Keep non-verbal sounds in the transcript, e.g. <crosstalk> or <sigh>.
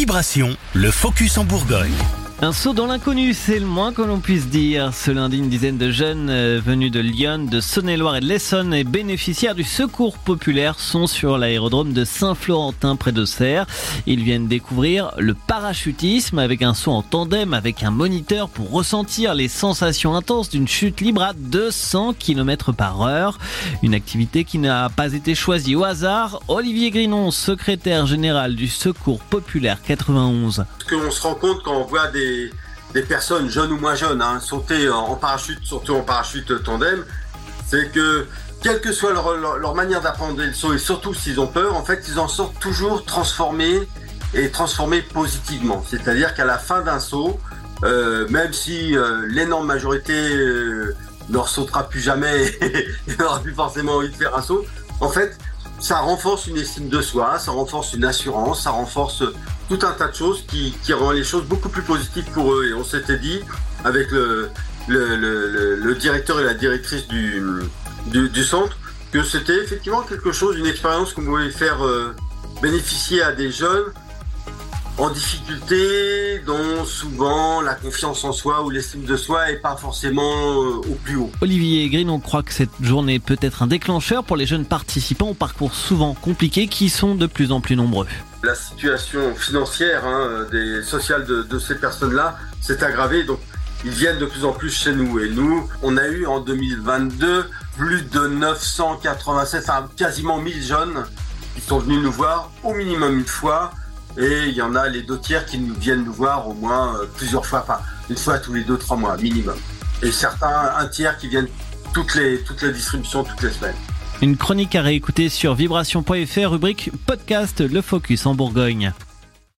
Vibration, le focus en Bourgogne. Un saut dans l'inconnu, c'est le moins que l'on puisse dire. Ce lundi, une dizaine de jeunes euh, venus de Lyon, de Saône-et-Loire et de l'Essonne et bénéficiaires du secours populaire sont sur l'aérodrome de Saint-Florentin près de. Ils viennent découvrir le parachutisme avec un saut en tandem avec un moniteur pour ressentir les sensations intenses d'une chute libre à 200 km par heure. Une activité qui n'a pas été choisie au hasard. Olivier Grinon, secrétaire général du Secours populaire 91. Ce qu'on se rend compte quand on voit des des, personnes jeunes ou moins jeunes hein, sauter en parachute, surtout en parachute tandem, c'est que quelle que soit leur, manière d'apprendre le saut et surtout s'ils ont peur, en fait, ils en sortent toujours transformés et transformés positivement. C'est-à-dire qu'à la fin d'un saut, euh, même si euh, l'énorme majorité euh, ne sautera plus jamais <laughs> et n'aura plus forcément envie de faire un saut, en fait, ça renforce une estime de soi, ça renforce une assurance, ça renforce tout un tas de choses qui, rend les choses beaucoup plus positives pour eux. Et on s'était dit, avec le, directeur et la directrice du, du, centre, que c'était effectivement quelque chose, une expérience qu'on pouvait faire euh, bénéficier à des jeunes en difficulté, dont souvent la confiance en soi ou l'estime de soi est pas forcément euh, au plus haut. Olivier Green, on croit que cette journée peut être un déclencheur pour les jeunes participants au parcours souvent compliqué qui sont de plus en plus nombreux. La situation financière hein, des sociales de, ces personnes-là s'est aggravée, donc ils viennent de plus en plus chez nous. Et nous, on a eu en 2022 plus de 987, enfin quasiment 1000 jeunes qui sont venus nous voir au minimum une fois et il y en a les deux tiers qui viennent nous voir au moins euh, plusieurs fois, enfin une fois tous les deux, trois mois minimum. Et certains, un tiers qui viennent toutes les, toutes les distributions toutes les semaines. Une chronique à réécouter sur vibration.fr, rubrique podcast Le Focus en Bourgogne.